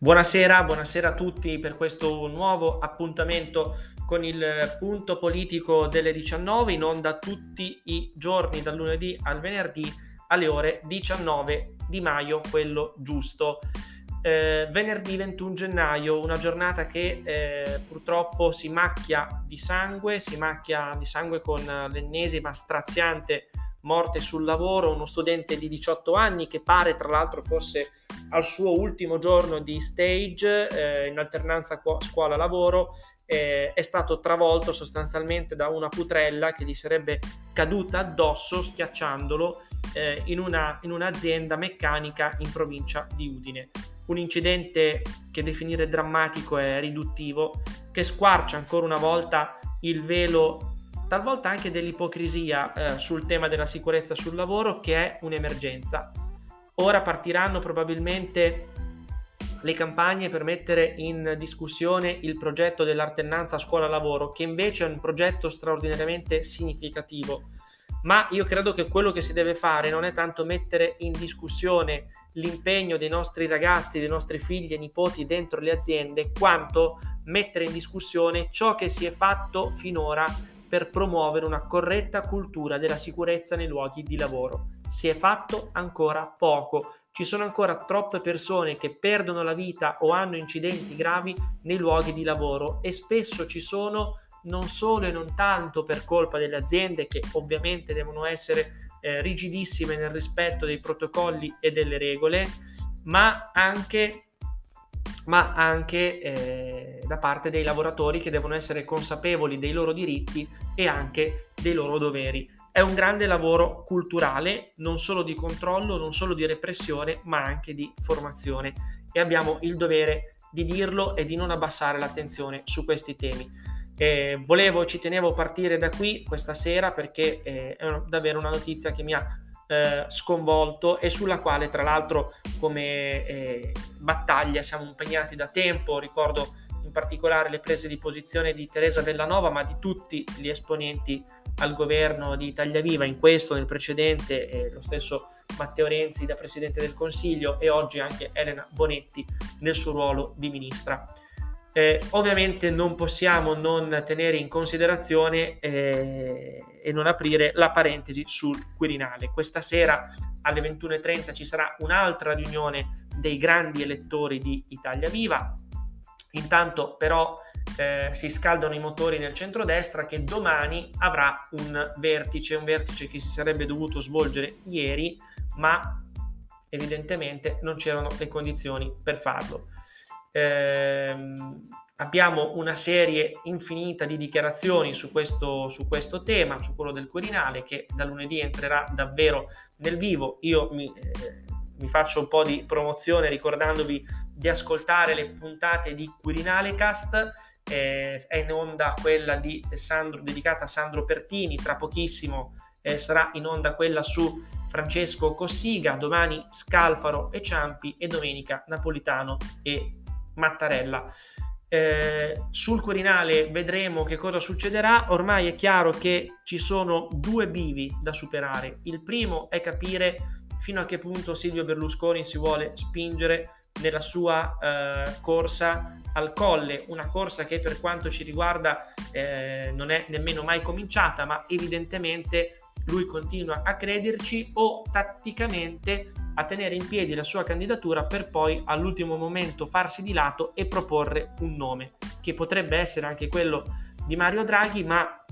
Buonasera, buonasera a tutti per questo nuovo appuntamento con il punto politico delle 19 in onda tutti i giorni dal lunedì al venerdì alle ore 19 di maio, quello giusto. Eh, venerdì 21 gennaio, una giornata che eh, purtroppo si macchia di sangue, si macchia di sangue con l'ennesima straziante morte sul lavoro, uno studente di 18 anni che pare tra l'altro fosse al suo ultimo giorno di stage eh, in alternanza scuola-lavoro eh, è stato travolto sostanzialmente da una putrella che gli sarebbe caduta addosso schiacciandolo eh, in, una, in un'azienda meccanica in provincia di Udine. Un incidente che definire drammatico è riduttivo, che squarcia ancora una volta il velo talvolta anche dell'ipocrisia eh, sul tema della sicurezza sul lavoro che è un'emergenza. Ora partiranno probabilmente le campagne per mettere in discussione il progetto dell'alternanza scuola-lavoro, che invece è un progetto straordinariamente significativo. Ma io credo che quello che si deve fare non è tanto mettere in discussione l'impegno dei nostri ragazzi, dei nostri figli e nipoti dentro le aziende, quanto mettere in discussione ciò che si è fatto finora per promuovere una corretta cultura della sicurezza nei luoghi di lavoro. Si è fatto ancora poco. Ci sono ancora troppe persone che perdono la vita o hanno incidenti gravi nei luoghi di lavoro e spesso ci sono non solo e non tanto per colpa delle aziende che ovviamente devono essere eh, rigidissime nel rispetto dei protocolli e delle regole, ma anche ma anche eh, da parte dei lavoratori che devono essere consapevoli dei loro diritti e anche dei loro doveri. È un grande lavoro culturale, non solo di controllo, non solo di repressione, ma anche di formazione e abbiamo il dovere di dirlo e di non abbassare l'attenzione su questi temi. Eh, volevo, ci tenevo a partire da qui questa sera perché eh, è davvero una notizia che mi ha eh, sconvolto e sulla quale tra l'altro come eh, battaglia siamo impegnati da tempo, ricordo in particolare le prese di posizione di Teresa Bellanova ma di tutti gli esponenti al governo di Italia Viva in questo, nel precedente, eh, lo stesso Matteo Renzi da Presidente del Consiglio e oggi anche Elena Bonetti nel suo ruolo di Ministra. Eh, ovviamente non possiamo non tenere in considerazione eh, e non aprire la parentesi sul Quirinale. Questa sera alle 21.30 ci sarà un'altra riunione dei grandi elettori di Italia Viva. Intanto però eh, si scaldano i motori nel centrodestra che domani avrà un vertice, un vertice che si sarebbe dovuto svolgere ieri, ma evidentemente non c'erano le condizioni per farlo. Ehm, abbiamo una serie infinita di dichiarazioni su questo, su questo, tema, su quello del Quirinale, che da lunedì entrerà davvero nel vivo. Io mi, eh, mi faccio un po' di promozione ricordandovi di ascoltare le puntate di Quirinale Cast. Eh, è in onda quella di Sandro, dedicata a Sandro Pertini, tra pochissimo eh, sarà in onda quella su Francesco Cossiga, domani Scalfaro e Ciampi e domenica Napolitano e Mattarella. Eh, sul Quirinale vedremo che cosa succederà. Ormai è chiaro che ci sono due bivi da superare. Il primo è capire fino a che punto Silvio Berlusconi si vuole spingere nella sua eh, corsa al colle, una corsa che per quanto ci riguarda eh, non è nemmeno mai cominciata, ma evidentemente lui continua a crederci o tatticamente a tenere in piedi la sua candidatura per poi all'ultimo momento farsi di lato e proporre un nome, che potrebbe essere anche quello di Mario Draghi, ma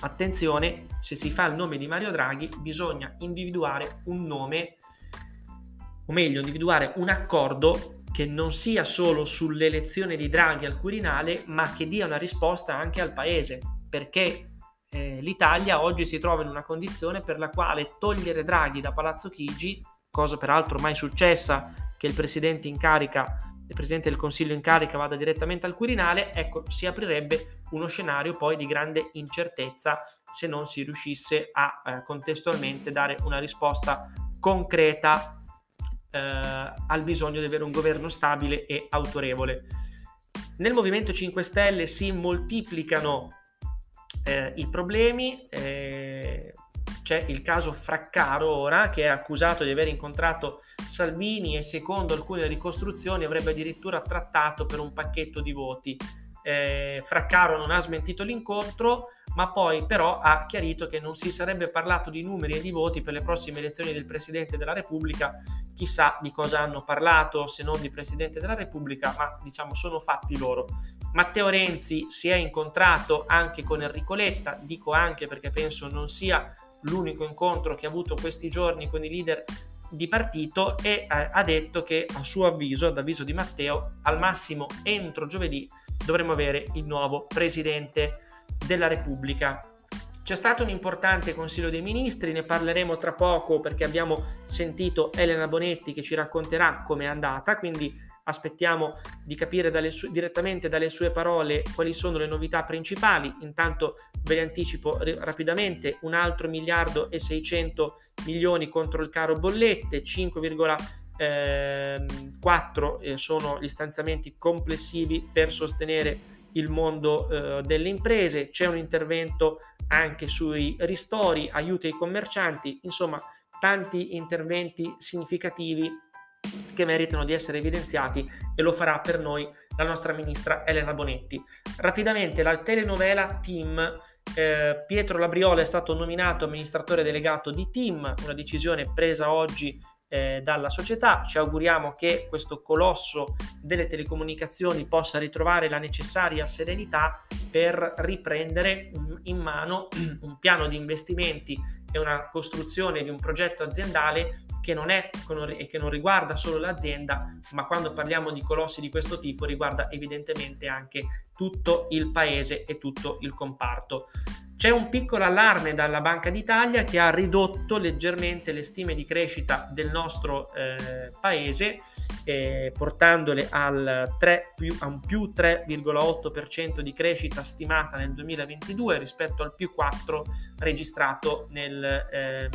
attenzione, se si fa il nome di Mario Draghi bisogna individuare un nome, o meglio, individuare un accordo che non sia solo sull'elezione di Draghi al Quirinale, ma che dia una risposta anche al Paese, perché eh, l'Italia oggi si trova in una condizione per la quale togliere Draghi da Palazzo Chigi cosa peraltro mai successa che il presidente in carica, il presidente del Consiglio in carica vada direttamente al Quirinale, ecco, si aprirebbe uno scenario poi di grande incertezza se non si riuscisse a eh, contestualmente dare una risposta concreta eh, al bisogno di avere un governo stabile e autorevole. Nel Movimento 5 Stelle si moltiplicano eh, i problemi, eh, c'è il caso Fraccaro ora che è accusato di aver incontrato Salvini e secondo alcune ricostruzioni avrebbe addirittura trattato per un pacchetto di voti. Eh, Fraccaro non ha smentito l'incontro, ma poi però ha chiarito che non si sarebbe parlato di numeri e di voti per le prossime elezioni del Presidente della Repubblica. Chissà di cosa hanno parlato, se non di Presidente della Repubblica, ma diciamo sono fatti loro. Matteo Renzi si è incontrato anche con Enrico Letta, dico anche perché penso non sia l'unico incontro che ha avuto questi giorni con i leader di partito e ha detto che a suo avviso, ad avviso di Matteo, al massimo entro giovedì dovremo avere il nuovo Presidente della Repubblica. C'è stato un importante Consiglio dei Ministri, ne parleremo tra poco perché abbiamo sentito Elena Bonetti che ci racconterà com'è andata, quindi aspettiamo di capire dalle su- direttamente dalle sue parole quali sono le novità principali. Intanto ve le anticipo r- rapidamente, un altro miliardo e 600 milioni contro il caro bollette, 5,4 ehm, eh, sono gli stanziamenti complessivi per sostenere il mondo eh, delle imprese, c'è un intervento anche sui ristori, aiuti ai commercianti, insomma tanti interventi significativi che meritano di essere evidenziati e lo farà per noi la nostra ministra Elena Bonetti. Rapidamente la telenovela Team eh, Pietro Labriola è stato nominato amministratore delegato di Team, una decisione presa oggi eh, dalla società. Ci auguriamo che questo colosso delle telecomunicazioni possa ritrovare la necessaria serenità per riprendere in mano un piano di investimenti e una costruzione di un progetto aziendale che non è che non riguarda solo l'azienda, ma quando parliamo di colossi di questo tipo riguarda evidentemente anche tutto il paese e tutto il comparto. C'è un piccolo allarme dalla Banca d'Italia che ha ridotto leggermente le stime di crescita del nostro eh, paese, eh, portandole al 3 più, a un più 3,8% di crescita stimata nel 2022 rispetto al più 4 registrato nel, eh,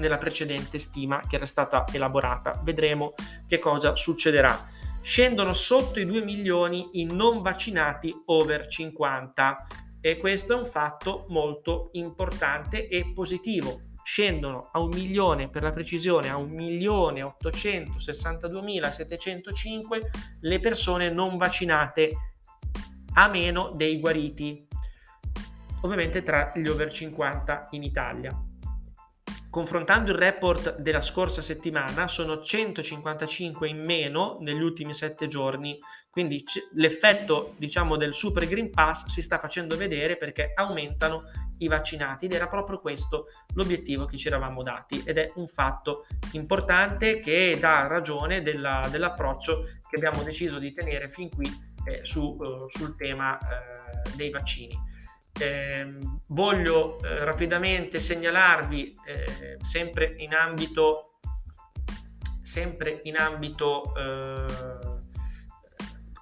nella precedente stima che era stata elaborata. Vedremo che cosa succederà scendono sotto i 2 milioni i non vaccinati over 50 e questo è un fatto molto importante e positivo. Scendono a un milione, per la precisione, a 1.862.705 le persone non vaccinate, a meno dei guariti, ovviamente tra gli over 50 in Italia. Confrontando il report della scorsa settimana, sono 155 in meno negli ultimi 7 giorni, quindi l'effetto diciamo, del Super Green Pass si sta facendo vedere perché aumentano i vaccinati ed era proprio questo l'obiettivo che ci eravamo dati ed è un fatto importante che dà ragione della, dell'approccio che abbiamo deciso di tenere fin qui eh, su, uh, sul tema uh, dei vaccini. Eh, voglio eh, rapidamente segnalarvi, eh, sempre in ambito, sempre in ambito eh,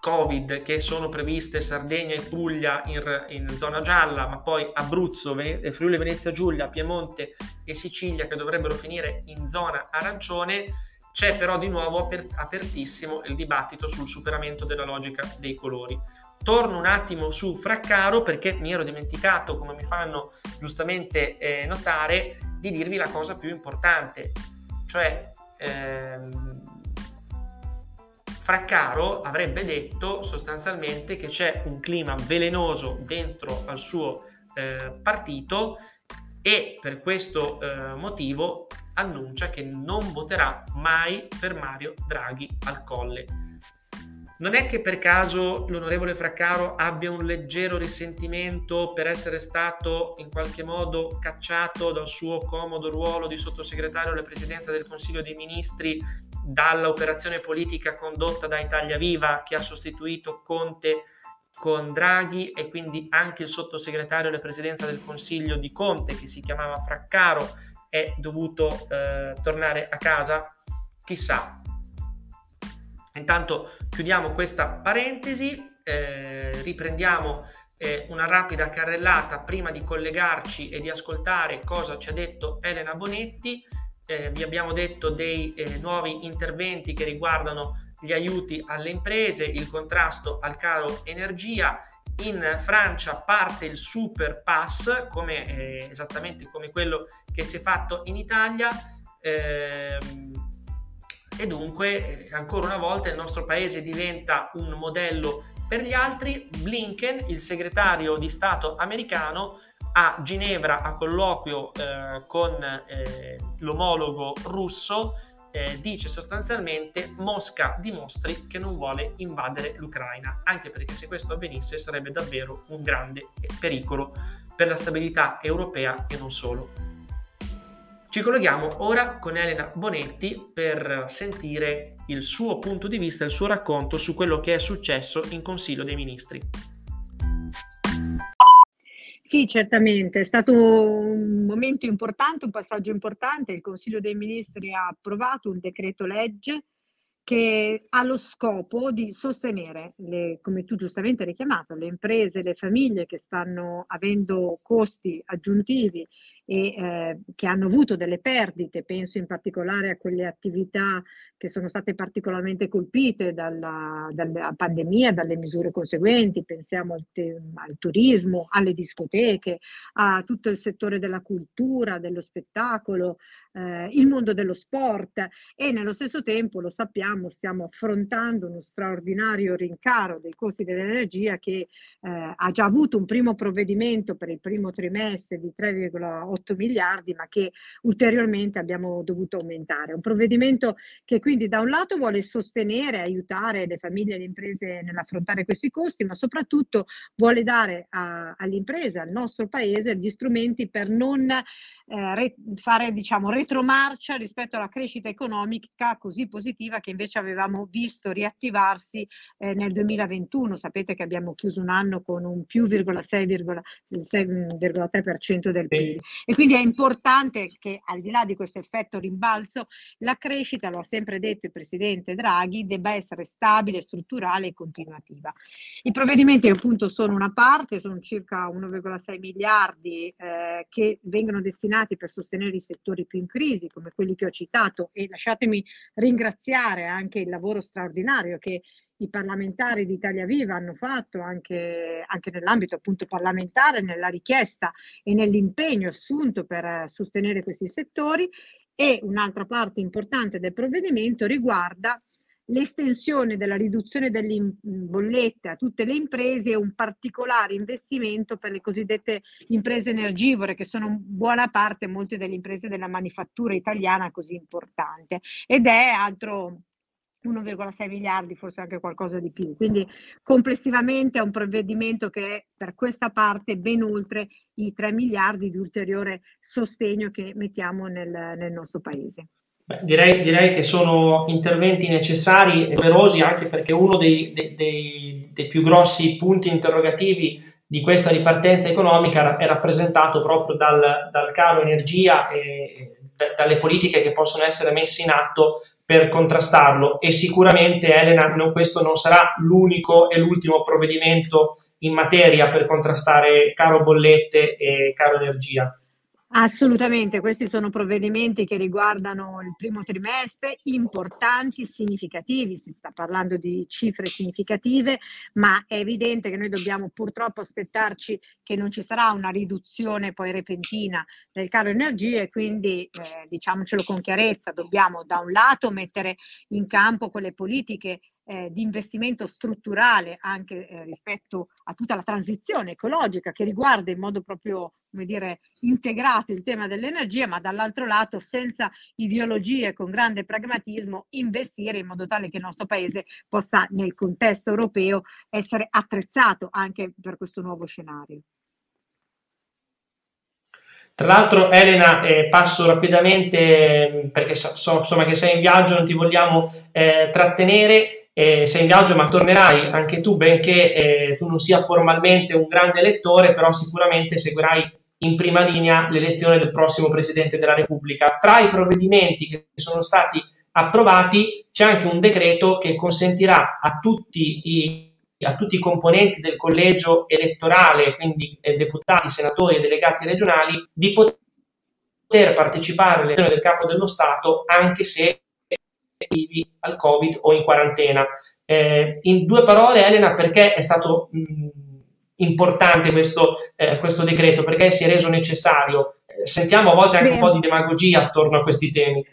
Covid, che sono previste Sardegna e Puglia in, in zona gialla, ma poi Abruzzo, Ven- Friuli Venezia Giulia, Piemonte e Sicilia che dovrebbero finire in zona arancione. C'è però di nuovo aper- apertissimo il dibattito sul superamento della logica dei colori torno un attimo su Fraccaro perché mi ero dimenticato, come mi fanno giustamente eh, notare, di dirvi la cosa più importante, cioè ehm, Fraccaro avrebbe detto sostanzialmente che c'è un clima velenoso dentro al suo eh, partito e per questo eh, motivo annuncia che non voterà mai per Mario Draghi al colle. Non è che per caso l'onorevole Fraccaro abbia un leggero risentimento per essere stato in qualche modo cacciato dal suo comodo ruolo di sottosegretario alla presidenza del Consiglio dei Ministri dall'operazione politica condotta da Italia Viva che ha sostituito Conte con Draghi e quindi anche il sottosegretario alla presidenza del Consiglio di Conte che si chiamava Fraccaro è dovuto eh, tornare a casa? Chissà, Intanto chiudiamo questa parentesi, eh, riprendiamo eh, una rapida carrellata prima di collegarci e di ascoltare cosa ci ha detto Elena Bonetti. Eh, vi abbiamo detto dei eh, nuovi interventi che riguardano gli aiuti alle imprese, il contrasto al caro energia. In Francia parte il super pass, come, eh, esattamente come quello che si è fatto in Italia. Ehm, e dunque eh, ancora una volta il nostro paese diventa un modello per gli altri. Blinken, il segretario di Stato americano, a Ginevra a colloquio eh, con eh, l'omologo russo eh, dice sostanzialmente Mosca dimostri che non vuole invadere l'Ucraina, anche perché se questo avvenisse sarebbe davvero un grande pericolo per la stabilità europea e non solo. Ci colleghiamo ora con Elena Bonetti per sentire il suo punto di vista, il suo racconto su quello che è successo in Consiglio dei Ministri. Sì, certamente, è stato un momento importante, un passaggio importante. Il Consiglio dei Ministri ha approvato un decreto legge che ha lo scopo di sostenere, le, come tu giustamente hai richiamato, le imprese, le famiglie che stanno avendo costi aggiuntivi e eh, che hanno avuto delle perdite, penso in particolare a quelle attività che sono state particolarmente colpite dalla, dalla pandemia, dalle misure conseguenti, pensiamo al, te- al, turismo, alle discoteche, a tutto il settore della cultura, dello spettacolo, eh, il mondo dello sport e nello stesso tempo, lo sappiamo, stiamo affrontando uno straordinario rincaro dei costi dell'energia che eh, ha già avuto un primo provvedimento per il primo trimestre di 3,8 8 miliardi, ma che ulteriormente abbiamo dovuto aumentare. Un provvedimento che quindi da un lato vuole sostenere, aiutare le famiglie e le imprese nell'affrontare questi costi, ma soprattutto vuole dare a, alle imprese, al nostro paese, gli strumenti per non eh, re, fare diciamo, retromarcia rispetto alla crescita economica così positiva che invece avevamo visto riattivarsi eh, nel 2021. Sapete che abbiamo chiuso un anno con un più 6,3% del PIL. E quindi è importante che al di là di questo effetto rimbalzo, la crescita, lo ha sempre detto il Presidente Draghi, debba essere stabile, strutturale e continuativa. I provvedimenti appunto sono una parte, sono circa 1,6 miliardi eh, che vengono destinati per sostenere i settori più in crisi, come quelli che ho citato, e lasciatemi ringraziare anche il lavoro straordinario che i parlamentari di Italia Viva hanno fatto anche, anche nell'ambito appunto parlamentare, nella richiesta e nell'impegno assunto per sostenere questi settori e un'altra parte importante del provvedimento riguarda l'estensione della riduzione delle bollette a tutte le imprese e un particolare investimento per le cosiddette imprese energivore, che sono buona parte molte delle imprese della manifattura italiana così importante. Ed è altro 1,6 miliardi, forse anche qualcosa di più. Quindi complessivamente è un provvedimento che è per questa parte ben oltre i 3 miliardi di ulteriore sostegno che mettiamo nel, nel nostro paese. Beh, direi, direi, che sono interventi necessari e doverosi anche perché uno dei, dei, dei, dei più grossi punti interrogativi di questa ripartenza economica è rappresentato proprio dal, dal caro energia e dalle politiche che possono essere messe in atto per contrastarlo e sicuramente Elena non, questo non sarà l'unico e l'ultimo provvedimento in materia per contrastare caro bollette e caro energia. Assolutamente, questi sono provvedimenti che riguardano il primo trimestre, importanti, significativi, si sta parlando di cifre significative, ma è evidente che noi dobbiamo purtroppo aspettarci che non ci sarà una riduzione poi repentina del caro energia e quindi eh, diciamocelo con chiarezza, dobbiamo da un lato mettere in campo quelle politiche eh, di investimento strutturale anche eh, rispetto a tutta la transizione ecologica che riguarda in modo proprio come dire, integrato il tema dell'energia, ma dall'altro lato senza ideologie, con grande pragmatismo, investire in modo tale che il nostro paese possa nel contesto europeo essere attrezzato anche per questo nuovo scenario. Tra l'altro, Elena, eh, passo rapidamente perché so, insomma, che sei in viaggio, non ti vogliamo eh, trattenere eh, sei in viaggio ma tornerai anche tu, benché eh, tu non sia formalmente un grande lettore, però sicuramente seguirai in prima linea l'elezione del prossimo Presidente della Repubblica. Tra i provvedimenti che sono stati approvati c'è anche un decreto che consentirà a tutti i, a tutti i componenti del collegio elettorale, quindi eh, deputati, senatori e delegati regionali, di poter partecipare all'elezione del capo dello Stato anche se negativi al Covid o in quarantena. Eh, in due parole, Elena, perché è stato mh, importante questo, eh, questo, decreto? Perché si è reso necessario? Eh, sentiamo a volte anche Beh. un po' di demagogia attorno a questi temi.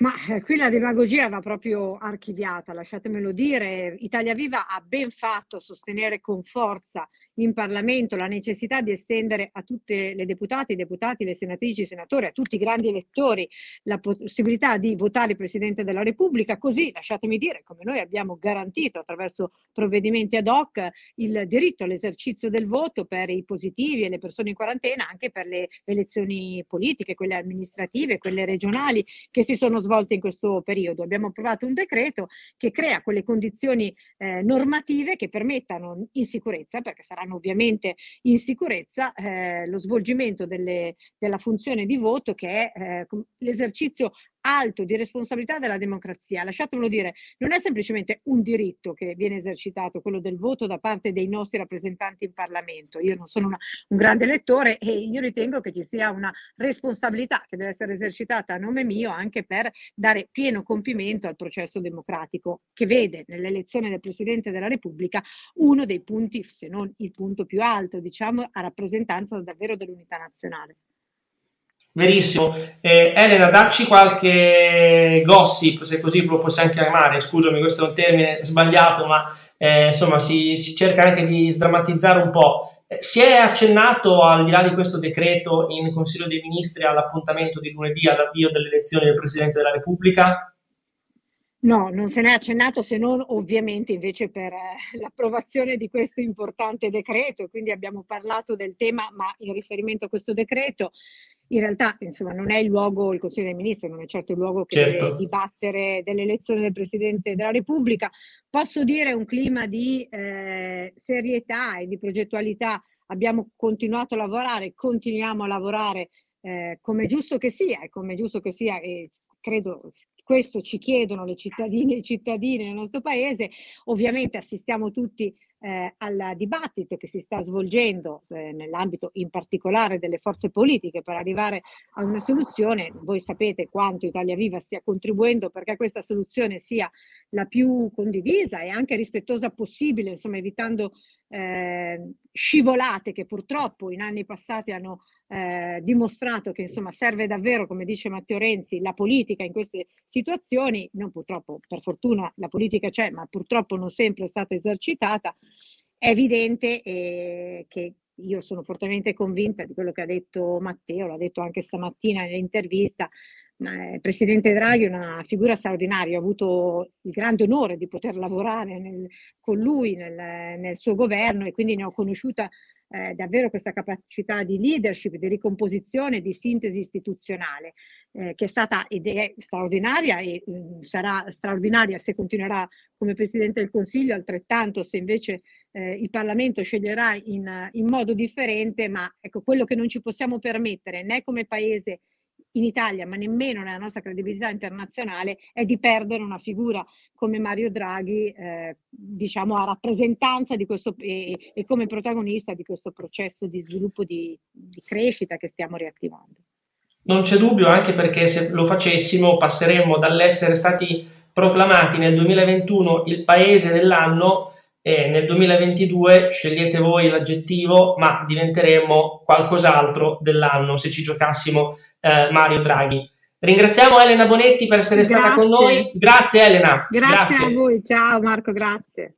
Ma eh, qui la demagogia va proprio archiviata, lasciatemelo dire. Italia Viva ha ben fatto a sostenere con forza in Parlamento la necessità di estendere a tutte le deputate, i deputati, le senatrici, i senatori, a tutti i grandi elettori la possibilità di votare il Presidente della Repubblica, così lasciatemi dire, come noi abbiamo garantito attraverso provvedimenti ad hoc il diritto all'esercizio del voto per i positivi e le persone in quarantena, anche per le elezioni politiche, quelle amministrative, quelle regionali che si sono svolte in questo periodo. Abbiamo approvato un decreto che crea quelle condizioni eh, normative che permettano in sicurezza, perché saranno saranno ovviamente in sicurezza eh, lo svolgimento delle, della funzione di voto che è eh, l'esercizio alto di responsabilità della democrazia. Lasciatemelo dire, non è semplicemente un diritto che viene esercitato, quello del voto da parte dei nostri rappresentanti in Parlamento. Io non sono una, un grande elettore e io ritengo che ci sia una responsabilità che deve essere esercitata a nome mio anche per dare pieno compimento al processo democratico che vede nell'elezione del Presidente della Repubblica uno dei punti, se non il punto più alto, diciamo, a rappresentanza davvero dell'unità nazionale. Verissimo. Eh, Elena, dacci qualche gossip, se così lo possiamo chiamare, scusami, questo è un termine sbagliato, ma eh, insomma si, si, cerca anche di sdrammatizzare un po'. Eh, si è accennato, al di là di questo decreto, in Consiglio dei Ministri all'appuntamento di lunedì all'avvio delle elezioni del Presidente della Repubblica? No, non se ne è accennato se non ovviamente invece per eh, l'approvazione di questo importante decreto, quindi abbiamo parlato del tema, ma in riferimento a questo decreto in realtà insomma, non è il luogo, il Consiglio dei Ministri non è certo il luogo che certo. deve dibattere dell'elezione del Presidente della Repubblica. Posso dire un clima di eh, serietà e di progettualità. Abbiamo continuato a lavorare, continuiamo a lavorare eh, come giusto che sia e come giusto che sia e credo questo ci chiedono le cittadine e i cittadini nel nostro paese. Ovviamente assistiamo tutti eh, al dibattito che si sta svolgendo eh, nell'ambito in particolare delle forze politiche per arrivare a una soluzione. Voi sapete quanto Italia Viva stia contribuendo perché questa soluzione sia la più condivisa e anche rispettosa possibile, insomma evitando eh, scivolate che purtroppo in anni passati hanno eh, dimostrato che insomma serve davvero, come dice Matteo Renzi, la politica in queste situazioni, non purtroppo, per fortuna la politica c'è, ma purtroppo non sempre è stata esercitata, è evidente eh, che io sono fortemente convinta di quello che ha detto Matteo, l'ha detto anche stamattina nell'intervista, il eh, Presidente Draghi è una figura straordinaria, ho avuto il grande onore di poter lavorare nel, con lui nel, nel, suo governo e quindi ne ho conosciuta eh, davvero questa capacità di leadership, di ricomposizione, di sintesi istituzionale, eh, che è stata ed è straordinaria e mh, mm, sarà straordinaria se continuerà come Presidente del Consiglio, altrettanto se invece eh, il Parlamento sceglierà in, in modo differente, ma ecco quello che non ci possiamo permettere né come Paese in Italia, ma nemmeno nella nostra credibilità internazionale, è di perdere una figura come Mario Draghi, eh, diciamo, a rappresentanza di questo e, e, come protagonista di questo processo di sviluppo di, di crescita che stiamo riattivando. Non c'è dubbio, anche perché se lo facessimo passeremmo dall'essere stati proclamati nel 2021 il paese dell'anno e nel 2022 scegliete voi l'aggettivo, ma diventeremo qualcos'altro dell'anno se ci giocassimo eh, Mario Draghi. Ringraziamo Elena Bonetti per essere grazie. stata con noi. Grazie Elena. Grazie, grazie a voi. Ciao Marco, grazie.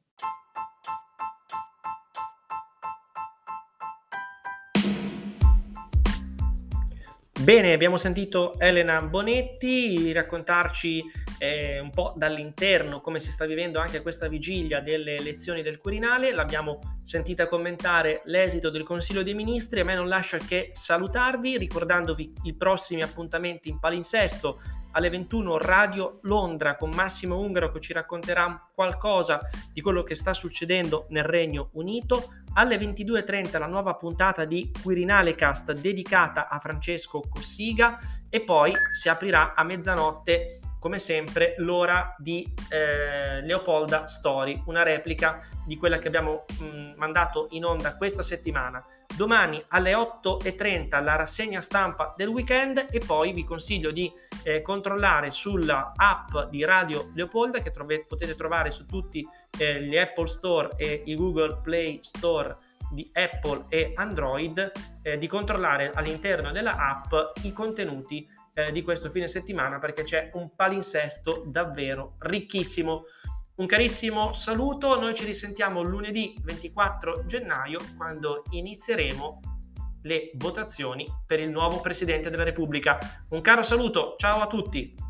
Bene, abbiamo sentito Elena Bonetti raccontarci eh, un po' dall'interno come si sta vivendo anche questa vigilia delle elezioni del Quirinale. L'abbiamo sentita commentare l'esito del Consiglio dei Ministri. A me non lascia che salutarvi ricordandovi i prossimi appuntamenti in palinsesto alle 21 Radio Londra con Massimo Ungaro che ci racconterà qualcosa di quello che sta succedendo nel Regno Unito. Alle 22.30 la nuova puntata di Quirinale Cast dedicata a Francesco Cossiga e poi si aprirà a mezzanotte come sempre, l'ora di eh, Leopolda Story, una replica di quella che abbiamo mh, mandato in onda questa settimana. Domani alle 8.30 la rassegna stampa del weekend e poi vi consiglio di eh, controllare sulla app di Radio Leopolda che trove, potete trovare su tutti eh, gli Apple Store e i Google Play Store di Apple e Android eh, di controllare all'interno della app i contenuti eh, di questo fine settimana perché c'è un palinsesto davvero ricchissimo. Un carissimo saluto, noi ci risentiamo lunedì 24 gennaio quando inizieremo le votazioni per il nuovo Presidente della Repubblica. Un caro saluto, ciao a tutti!